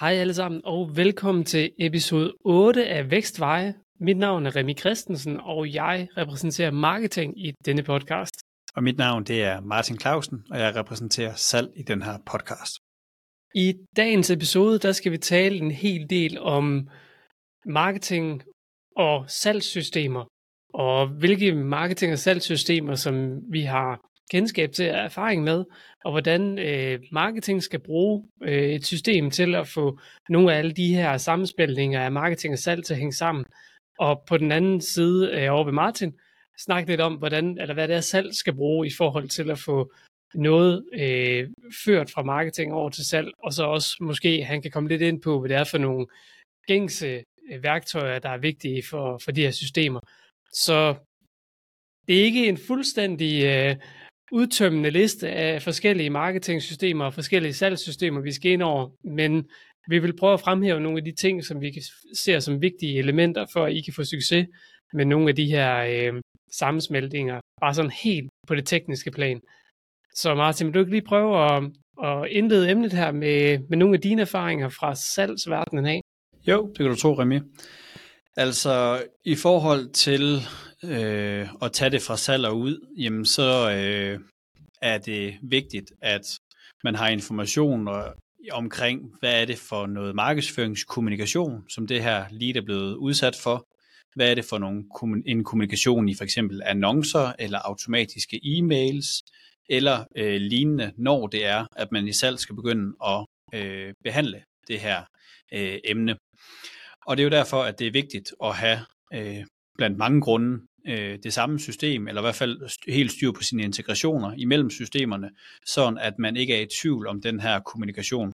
Hej alle sammen, og velkommen til episode 8 af Vækstveje. Mit navn er Remi Christensen, og jeg repræsenterer marketing i denne podcast. Og mit navn det er Martin Clausen, og jeg repræsenterer salg i den her podcast. I dagens episode, der skal vi tale en hel del om marketing og salgssystemer, og hvilke marketing- og salgssystemer, som vi har kendskab til og erfaring med, og hvordan øh, marketing skal bruge øh, et system til at få nogle af alle de her sammenspilninger af marketing og salg til at hænge sammen. Og på den anden side øh, over ved Martin, snakke lidt om, hvordan, eller hvad det er, salg skal bruge i forhold til at få noget øh, ført fra marketing over til salg, og så også måske, han kan komme lidt ind på, hvad det er for nogle gængse øh, værktøjer, der er vigtige for, for de her systemer. Så det er ikke en fuldstændig øh, udtømmende liste af forskellige marketingsystemer og forskellige salgssystemer, vi skal ind over, men vi vil prøve at fremhæve nogle af de ting, som vi ser som vigtige elementer, for at I kan få succes med nogle af de her øh, sammensmeltninger, bare sådan helt på det tekniske plan. Så Martin, vil du ikke lige prøve at, at indlede emnet her med, med nogle af dine erfaringer fra salgsverdenen af? Jo, det kan du tro, Remi. Altså, i forhold til øh, at tage det fra salg og ud, jamen så øh, er det vigtigt, at man har information og, omkring, hvad er det for noget markedsføringskommunikation, som det her lige er blevet udsat for. Hvad er det for nogle, en kommunikation i for eksempel annoncer eller automatiske e-mails eller øh, lignende, når det er, at man i salg skal begynde at øh, behandle det her øh, emne. Og det er jo derfor, at det er vigtigt at have øh, blandt mange grunde øh, det samme system, eller i hvert fald helt styr på sine integrationer imellem systemerne, sådan at man ikke er i tvivl om den her kommunikation.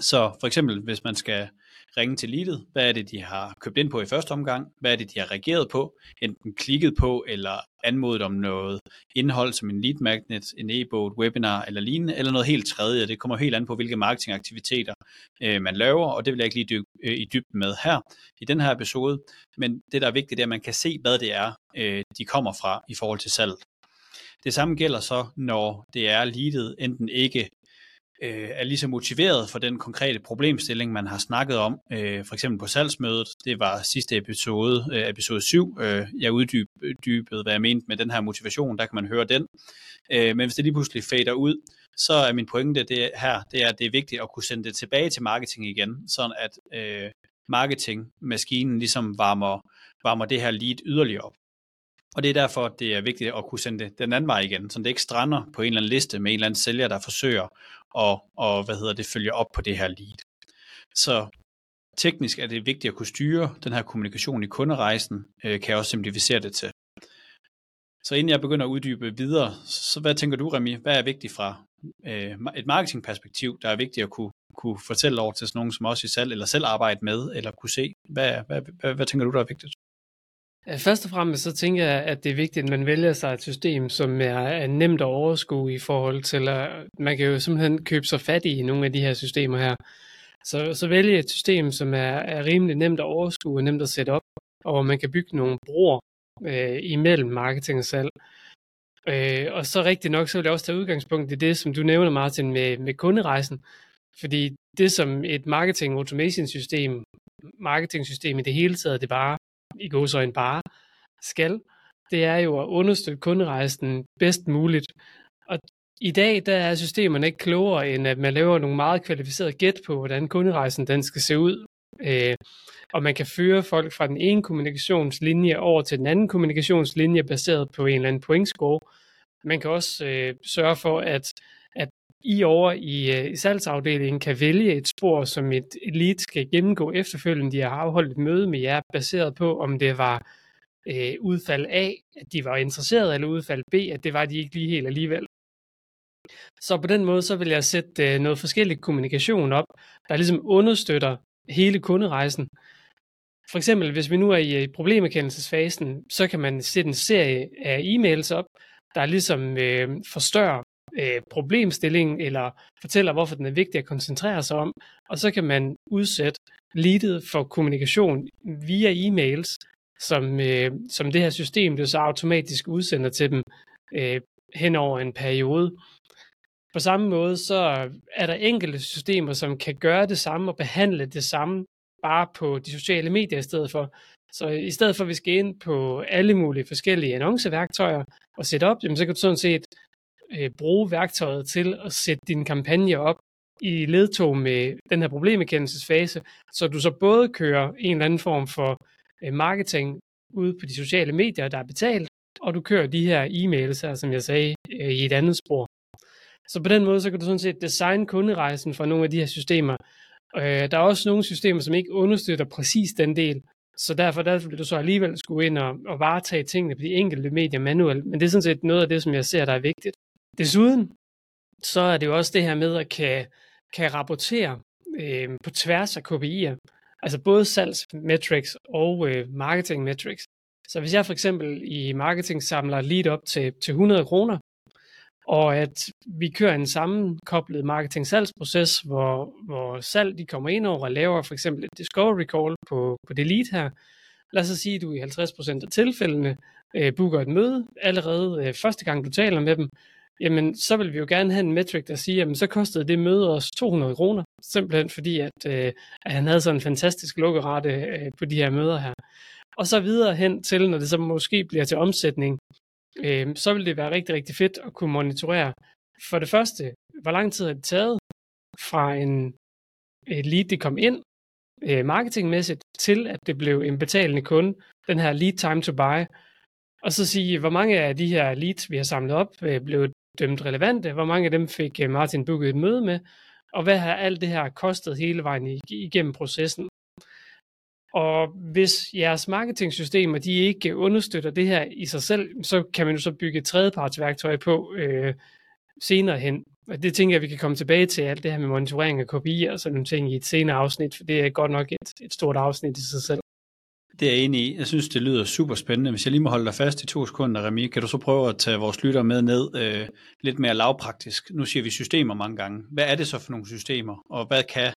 Så for eksempel, hvis man skal ringe til leadet, hvad er det, de har købt ind på i første omgang, hvad er det, de har reageret på, enten klikket på eller anmodet om noget indhold som en lead magnet, en e-bog, et webinar eller lignende, eller noget helt tredje. Det kommer helt an på, hvilke marketingaktiviteter øh, man laver, og det vil jeg ikke lige dykke øh, i dybden med her i den her episode. Men det, der er vigtigt, er, at man kan se, hvad det er, øh, de kommer fra i forhold til salg. Det samme gælder så, når det er leadet enten ikke øh, er lige så motiveret for den konkrete problemstilling, man har snakket om, øh, for eksempel på salgsmødet. Det var sidste episode, øh, episode 7. Øh, jeg uddybede, hvad jeg mente med den her motivation. Der kan man høre den. Øh, men hvis det lige pludselig fader ud, så er min pointe det her, det er, at det er vigtigt at kunne sende det tilbage til marketing igen, sådan at øh, marketingmaskinen ligesom varmer, varmer det her lead yderligere op. Og det er derfor, det er vigtigt at kunne sende det den anden vej igen, så det ikke strander på en eller anden liste med en eller anden sælger, der forsøger at og, hvad hedder det, følge op på det her lead. Så teknisk er det vigtigt at kunne styre den her kommunikation i kunderejsen, øh, kan jeg også simplificere det til. Så inden jeg begynder at uddybe videre, så hvad tænker du, Remi? Hvad er vigtigt fra øh, et marketingperspektiv, der er vigtigt at kunne, kunne fortælle over til sådan nogen, som også i salg eller selv arbejde med, eller kunne se? Hvad, hvad, hvad, hvad tænker du, der er vigtigt? Øh, først og fremmest så tænker jeg, at det er vigtigt, at man vælger sig et system, som er, er nemt at overskue i forhold til, at man kan jo simpelthen købe sig fat i nogle af de her systemer her. Så, så vælge et system, som er, er rimelig nemt at overskue og nemt at sætte op, og hvor man kan bygge nogle broer øh, imellem marketing og salg. Øh, og så rigtigt nok, så vil jeg også tage udgangspunkt i det, som du nævner, Martin, med, med kunderejsen. Fordi det som et marketing automation system, marketing system i det hele taget, det bare i en bare skal, det er jo at understøtte kunderejsen bedst muligt. Og i dag der er systemerne ikke klogere, end at man laver nogle meget kvalificerede gæt på, hvordan kunderejsen den skal se ud. Øh, og man kan føre folk fra den ene kommunikationslinje over til den anden kommunikationslinje, baseret på en eller anden pointscore. Man kan også øh, sørge for, at i over i, øh, i salgsafdelingen kan vælge et spor, som et, et lead skal gennemgå efterfølgende. De har afholdt et møde med jer, baseret på, om det var øh, udfald A, at de var interesserede, eller udfald B, at det var de ikke lige helt alligevel. Så på den måde, så vil jeg sætte øh, noget forskellig kommunikation op, der ligesom understøtter hele kunderejsen. For eksempel, hvis vi nu er i øh, problemerkendelsesfasen, så kan man sætte en serie af e-mails op, der ligesom øh, forstørrer øh, problemstillingen, eller fortæller, hvorfor den er vigtig at koncentrere sig om, og så kan man udsætte leadet for kommunikation via e-mails, som, øh, som det her system det så automatisk udsender til dem øh, hen over en periode. På samme måde, så er der enkelte systemer, som kan gøre det samme og behandle det samme, bare på de sociale medier i stedet for. Så i stedet for, at vi skal ind på alle mulige forskellige annonceværktøjer og sætte op, jamen, så kan du sådan set øh, bruge værktøjet til at sætte din kampagne op i ledtog med den her problemerkendelsesfase, så du så både kører en eller anden form for øh, marketing ude på de sociale medier, der er betalt, og du kører de her e-mails her, som jeg sagde, øh, i et andet spor. Så på den måde, så kan du sådan set designe kunderejsen for nogle af de her systemer. Øh, der er også nogle systemer, som ikke understøtter præcis den del, så derfor der vil du så alligevel skulle ind og, og varetage tingene på de enkelte medier manuelt. Men det er sådan set noget af det, som jeg ser, der er vigtigt. Desuden, så er det jo også det her med at kan, kan rapportere øh, på tværs af KPI'er. Altså både salgsmetrics og øh, marketing metrics. Så hvis jeg for eksempel i marketing samler lead op til, til 100 kroner, og at vi kører en sammenkoblet marketing-salgsproces, hvor, hvor salg de kommer ind over og laver for eksempel et discovery call på, på det lead her. Lad os sige, at du i 50% af tilfældene øh, booker et møde allerede øh, første gang, du taler med dem. Jamen, så vil vi jo gerne have en metric, der siger, jamen, så kostede det møde os 200 kroner. Simpelthen fordi, at, øh, at han havde sådan en fantastisk lukkerate øh, på de her møder her. Og så videre hen til, når det så måske bliver til omsætning, øh, så vil det være rigtig, rigtig fedt at kunne monitorere. For det første, hvor lang tid har det taget fra en et lead, det kom ind øh, marketingmæssigt, til at det blev en betalende kunde, den her lead time to buy, og så sige, hvor mange af de her leads, vi har samlet op, øh, blev dømt relevante, hvor mange af dem fik øh, Martin booket et møde med, og hvad har alt det her kostet hele vejen igennem processen. Og hvis jeres marketingsystemer de ikke understøtter det her i sig selv, så kan man jo så bygge et tredjepartsværktøj på øh, senere hen. Og det tænker jeg, vi kan komme tilbage til, alt det her med monitorering af kopier og sådan nogle ting i et senere afsnit, for det er godt nok et, et stort afsnit i sig selv. Det er jeg enig i. Jeg synes, det lyder super spændende. Hvis jeg lige må holde dig fast i to sekunder, Remi, kan du så prøve at tage vores lytter med ned øh, lidt mere lavpraktisk? Nu siger vi systemer mange gange. Hvad er det så for nogle systemer, og hvad kan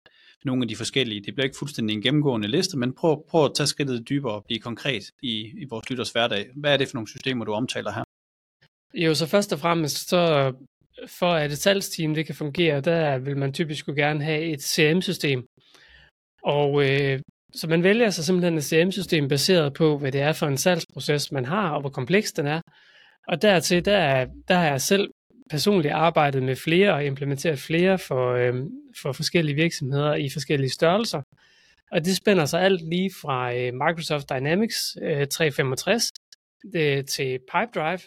nogle af de forskellige. Det bliver ikke fuldstændig en gennemgående liste, men prøv, prøv at tage skridtet dybere og blive konkret i, i vores lytters hverdag. Hvad er det for nogle systemer, du omtaler her? Jo, så først og fremmest, så for at et salgsteam det kan fungere, der vil man typisk jo gerne have et CRM-system. Og øh, så man vælger sig simpelthen et CRM-system baseret på, hvad det er for en salgsproces, man har, og hvor kompleks den er. Og dertil, der, der har jeg selv personligt arbejdet med flere og implementeret flere for, øh, for forskellige virksomheder i forskellige størrelser. Og det spænder sig alt lige fra øh, Microsoft Dynamics øh, 365 øh, til Pipedrive,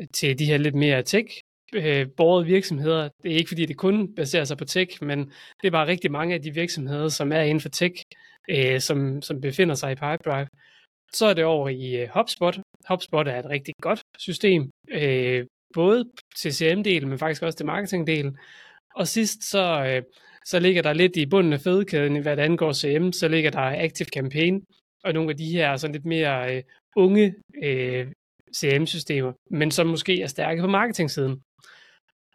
øh, til de her lidt mere tech øh, borgede virksomheder. Det er ikke fordi, det kun baserer sig på tech, men det er bare rigtig mange af de virksomheder, som er inden for tech, øh, som, som befinder sig i Pipedrive. Så er det over i øh, HubSpot. HubSpot er et rigtig godt system, øh, både til CRM-delen, men faktisk også til marketingdelen. Og sidst så, øh, så ligger der lidt i bunden af fødekæden, hvad det angår CRM, så ligger der Active Campaign, og nogle af de her sådan lidt mere øh, unge øh, CRM-systemer, men som måske er stærke på marketing-siden.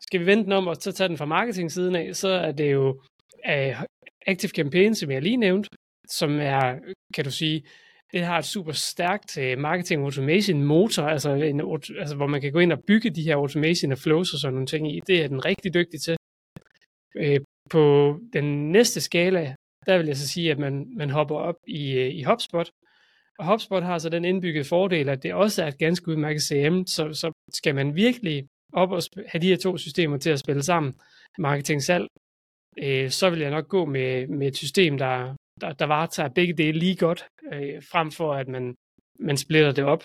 Skal vi vente den om og så tage den fra marketing-siden af, så er det jo øh, Active Campaign, som jeg lige nævnte, som er, kan du sige, det har et super stærkt øh, marketing automation motor, altså, en, altså hvor man kan gå ind og bygge de her automation og flows og sådan nogle ting i. Det er den rigtig dygtig til. Uh, på den næste skala, der vil jeg så sige, at man, man hopper op i, øh, i HubSpot, og HubSpot har så den indbyggede fordel, at det også er et ganske udmærket CM, så, så skal man virkelig op og have de her to systemer til at spille sammen, marketing salg, øh, så vil jeg nok gå med, med et system, der, der, der varetager begge dele lige godt, øh, frem for at man, man splitter det op.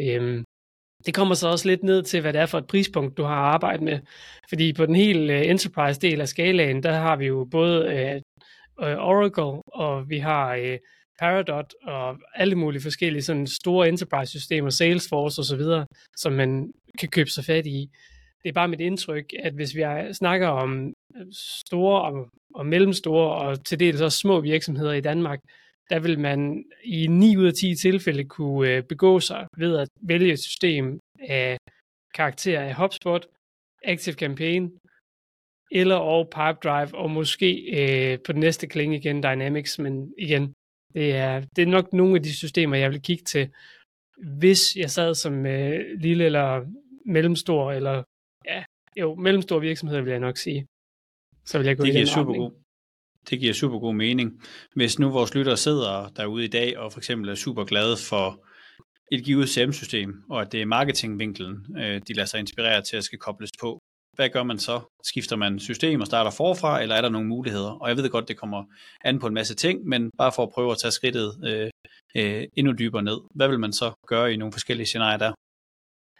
Øhm, det kommer så også lidt ned til, hvad det er for et prispunkt, du har arbejdet med. Fordi på den hele uh, øh, enterprise-del af skalaen, der har vi jo både uh, Oracle, og vi har uh, Paradot, og alle mulige forskellige sådan store enterprise-systemer, Salesforce osv., som man kan købe sig fat i. Det er bare mit indtryk, at hvis vi snakker om øh, store og, og mellemstore og til dels også små virksomheder i Danmark, der vil man i 9 ud af 10 tilfælde kunne øh, begå sig ved at vælge et system af karakter af HubSpot, Active Campaign, eller og Pipedrive, og måske øh, på den næste klinge igen Dynamics, men igen, det er, det er nok nogle af de systemer, jeg vil kigge til, hvis jeg sad som øh, lille eller mellemstor eller ja, jo, mellemstore virksomheder vil jeg nok sige. Så vil jeg gå det i giver super god, det giver super god mening. Hvis nu vores lyttere sidder derude i dag og for eksempel er super glade for et givet CM-system, og at det er marketingvinkelen, øh, de lader sig inspirere til at skal kobles på, hvad gør man så? Skifter man system og starter forfra, eller er der nogle muligheder? Og jeg ved godt, det kommer an på en masse ting, men bare for at prøve at tage skridtet øh, øh, endnu dybere ned. Hvad vil man så gøre i nogle forskellige scenarier der?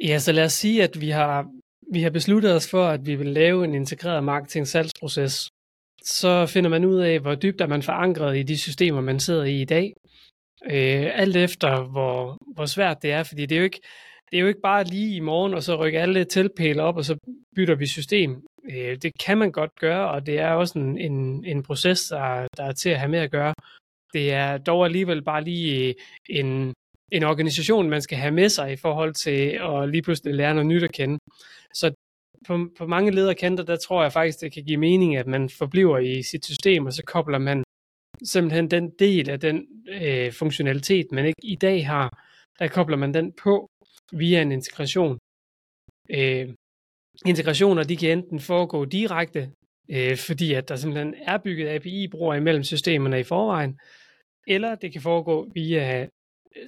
Ja, så lad os sige, at vi har, vi har besluttet os for, at vi vil lave en integreret marketing-salgsproces. Så finder man ud af, hvor dybt er man forankret i de systemer, man sidder i i dag. Øh, alt efter, hvor, hvor svært det er, fordi det er jo ikke, det er jo ikke bare lige i morgen, og så rykke alle tilpæle op, og så bytter vi system. Øh, det kan man godt gøre, og det er også en, en, en proces, der, der er til at have med at gøre. Det er dog alligevel bare lige en, en organisation, man skal have med sig i forhold til at lige pludselig lære noget nyt at kende. Så på, på mange lederkanter, der tror jeg faktisk, det kan give mening, at man forbliver i sit system, og så kobler man simpelthen den del af den øh, funktionalitet, man ikke i dag har, der kobler man den på via en integration. Øh, integrationer, de kan enten foregå direkte, øh, fordi at der simpelthen er bygget API-brugere imellem systemerne i forvejen, eller det kan foregå via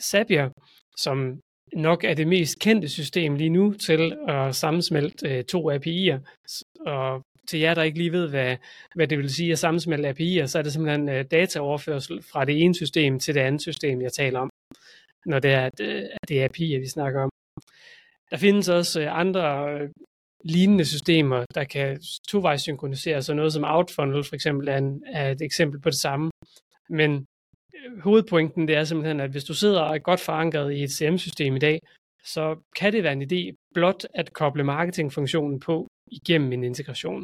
Zapier, som nok er det mest kendte system lige nu til at sammensmelte øh, to API'er. Og til jer, der ikke lige ved, hvad, hvad det vil sige at sammensmelte API'er, så er det simpelthen øh, dataoverførsel fra det ene system til det andet system, jeg taler om, når det er, øh, det, det er API'er, vi snakker om. Der findes også øh, andre øh, lignende systemer, der kan tovejs synkronisere, så noget som Outfunnel for eksempel er, en, er et eksempel på det samme. Men hovedpointen det er simpelthen, at hvis du sidder og er godt forankret i et CM-system i dag, så kan det være en idé blot at koble marketingfunktionen på igennem en integration.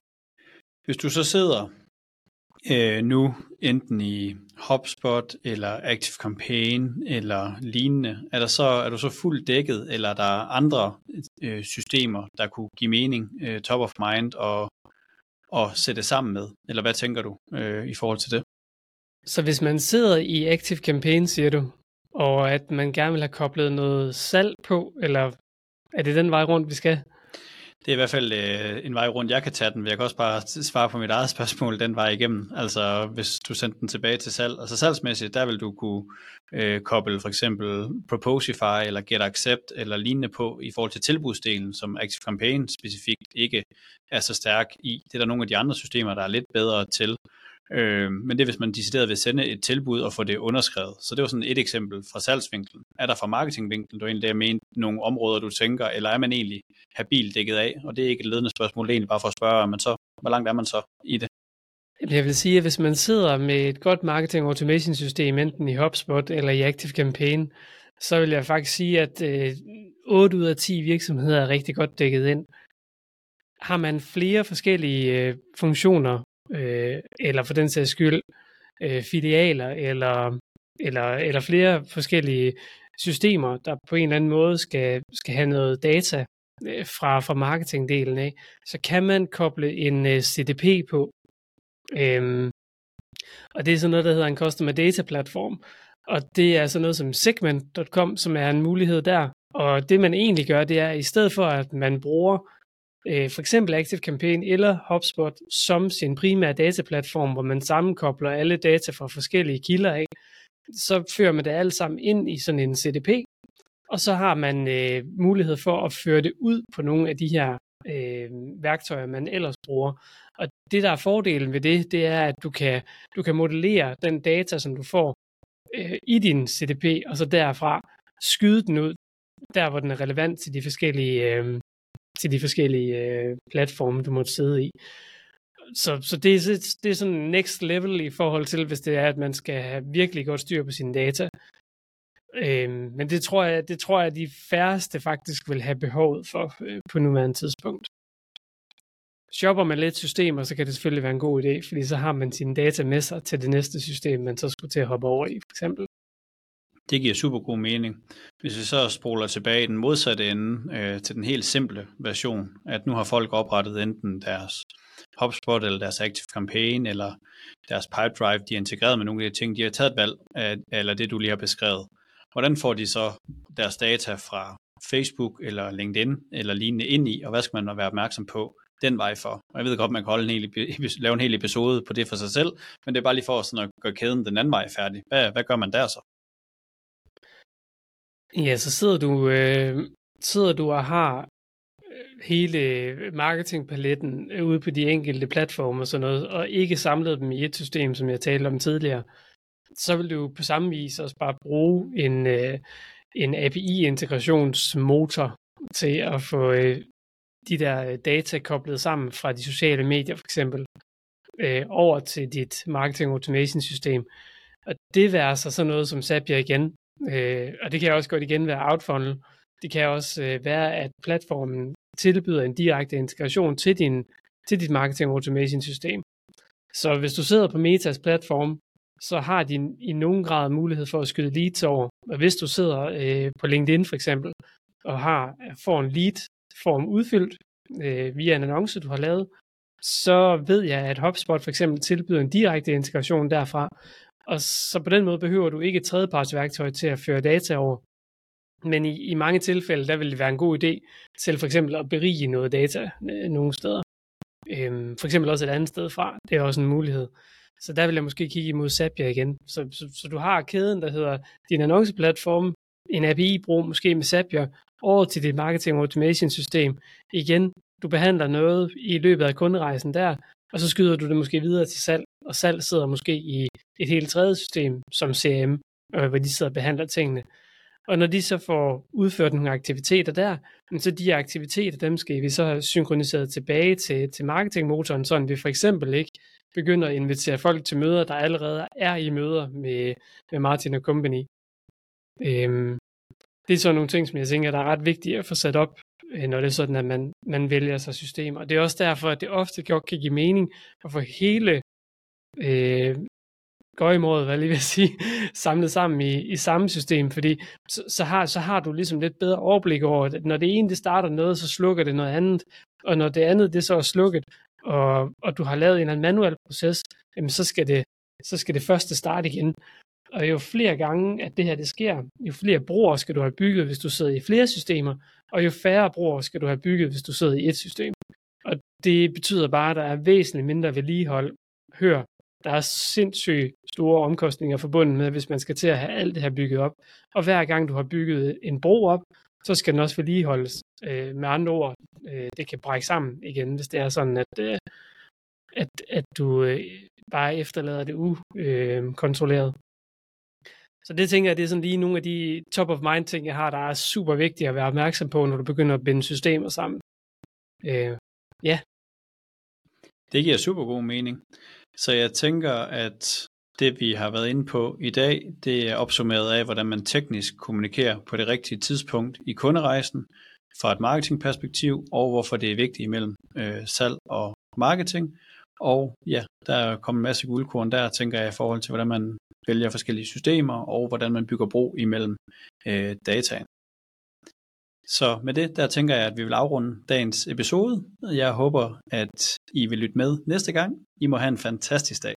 Hvis du så sidder øh, nu enten i HubSpot eller Active Campaign eller lignende, er, der så, er du så fuldt dækket, eller er der andre øh, systemer, der kunne give mening, øh, top of mind, og, og sætte sammen med? Eller hvad tænker du øh, i forhold til det? Så hvis man sidder i Active Campaign, siger du, og at man gerne vil have koblet noget salg på, eller er det den vej rundt, vi skal? Det er i hvert fald øh, en vej rundt, jeg kan tage den. Jeg kan også bare svare på mit eget spørgsmål den vej igennem. Altså hvis du sendte den tilbage til salg. Altså salgsmæssigt, der vil du kunne øh, koble for eksempel Proposify eller Get Accept eller lignende på i forhold til tilbudsdelen, som Active Campaign specifikt ikke er så stærk i. Det er der nogle af de andre systemer, der er lidt bedre til. Øh, men det er, hvis man decideret vil sende et tilbud og få det underskrevet. Så det var sådan et eksempel fra salgsvinklen. Er der fra marketingvinklen, du egentlig der med nogle områder, du tænker, eller er man egentlig habil dækket af? Og det er ikke et ledende spørgsmål, det er egentlig bare for at spørge, men så, hvor langt er man så i det? Jeg vil sige, at hvis man sidder med et godt marketing automation system, enten i HubSpot eller i Active Campaign, så vil jeg faktisk sige, at øh, 8 ud af 10 virksomheder er rigtig godt dækket ind. Har man flere forskellige øh, funktioner, øh, eller for den sags skyld øh, filialer, eller, eller, eller flere forskellige systemer, der på en eller anden måde skal, skal have noget data øh, fra, fra marketingdelen af, så kan man koble en øh, CDP på. Øhm, og det er sådan noget, der hedder en Customer Data Platform. Og det er sådan noget som segment.com, som er en mulighed der. Og det man egentlig gør, det er, at i stedet for at man bruger øh, for eksempel Active Campaign eller HubSpot som sin primære dataplatform, hvor man sammenkobler alle data fra forskellige kilder af, så fører man det alt sammen ind i sådan en CDP, og så har man øh, mulighed for at føre det ud på nogle af de her øh, værktøjer, man ellers bruger. Og det, der er fordelen ved det, det er, at du kan, du kan modellere den data, som du får øh, i din CDP, og så derfra skyde den ud, der hvor den er relevant til de forskellige, øh, til de forskellige øh, platforme, du måtte sidde i. Så, så det, er, det er sådan next level i forhold til, hvis det er, at man skal have virkelig godt styr på sine data. Øhm, men det tror, jeg, det tror jeg, at de færreste faktisk vil have behovet for øh, på nuværende tidspunkt. Shopper man lidt systemer, så kan det selvfølgelig være en god idé, fordi så har man sine data med sig til det næste system, man så skulle til at hoppe over i, for eksempel. Det giver super god mening. Hvis vi så spoler tilbage i den modsatte ende øh, til den helt simple version, at nu har folk oprettet enten deres HubSpot eller deres Active Campaign eller deres Pipedrive, de er integreret med nogle af de ting, de har taget valg af, eller det du lige har beskrevet. Hvordan får de så deres data fra Facebook eller LinkedIn eller lignende ind i, og hvad skal man være opmærksom på, den vej for. Og jeg ved godt, man kan holde en hel, lave en hel episode på det for sig selv, men det er bare lige for sådan at gøre kæden den anden vej færdig. Hvad, hvad gør man der så? Ja, så sidder du, øh, sidder du og har øh, hele marketingpaletten øh, ude på de enkelte platforme og sådan noget, og ikke samlet dem i et system, som jeg talte om tidligere, så vil du på samme vis også bare bruge en, øh, en API-integrationsmotor til at få øh, de der øh, data koblet sammen fra de sociale medier for eksempel, øh, over til dit marketing automation system. Og det vil så sådan noget som Zapier igen, øh, og det kan også godt igen være outfunnel. Det kan også øh, være, at platformen tilbyder en direkte integration til, din, til dit marketing automation system. Så hvis du sidder på Metas platform, så har de i nogen grad mulighed for at skyde leads over. Og hvis du sidder øh, på LinkedIn for eksempel, og har får en lead form udfyldt øh, via en annonce, du har lavet, så ved jeg, at HubSpot for eksempel tilbyder en direkte integration derfra. Og så på den måde behøver du ikke et tredjepartsværktøj til at føre data over. Men i, i mange tilfælde, der vil det være en god idé til for eksempel at berige noget data øh, nogle steder. Øhm, for eksempel også et andet sted fra. Det er også en mulighed. Så der vil jeg måske kigge imod Zapier igen. Så, så, så du har kæden, der hedder din annonceplatform, en API-brug måske med Zapier, over til dit marketing automation system. Igen, du behandler noget i løbet af kunderejsen der, og så skyder du det måske videre til salg, og salg sidder måske i et helt tredje system, som CRM, øh, hvor de sidder og behandler tingene. Og når de så får udført nogle aktiviteter der, så de aktiviteter, dem skal vi så have synkroniseret tilbage til, til marketingmotoren, så vi for eksempel ikke begynder at invitere folk til møder, der allerede er i møder med, med Martin og Company. Øhm, det er sådan nogle ting, som jeg tænker, der er ret vigtige at få sat op, Øh, når det er sådan, at man, man vælger sig systemer. Det er også derfor, at det ofte godt kan give mening at få hele øh, gøjmåret, hvad jeg lige vil sige, samlet sammen i, i samme system, fordi så, så, har, så har du ligesom lidt bedre overblik over, at når det ene det starter noget, så slukker det noget andet, og når det andet det så er slukket, og, og du har lavet en eller anden manuel proces, jamen så skal det, så skal det første starte igen. Og jo flere gange, at det her det sker, jo flere broer skal du have bygget, hvis du sidder i flere systemer, og jo færre broer skal du have bygget, hvis du sidder i et system. Og det betyder bare, at der er væsentligt mindre vedligehold. Hør, der er sindssygt store omkostninger forbundet med, hvis man skal til at have alt det her bygget op. Og hver gang du har bygget en bro op, så skal den også vedligeholdes. Øh, med andre ord, øh, det kan brække sammen igen, hvis det er sådan, at, øh, at, at du øh, bare efterlader det ukontrolleret. Så det tænker jeg, det er sådan lige nogle af de top of mind ting, jeg har, der er super vigtige at være opmærksom på, når du begynder at binde systemer sammen. Øh, ja. Det giver super god mening. Så jeg tænker, at det vi har været inde på i dag, det er opsummeret af, hvordan man teknisk kommunikerer på det rigtige tidspunkt i kunderejsen fra et marketingperspektiv, og hvorfor det er vigtigt imellem øh, salg og marketing. Og ja, der er kommet en masse guldkorn der, tænker jeg, i forhold til, hvordan man vælger forskellige systemer, og hvordan man bygger bro imellem øh, dataen. Så med det, der tænker jeg, at vi vil afrunde dagens episode. Jeg håber, at I vil lytte med næste gang. I må have en fantastisk dag.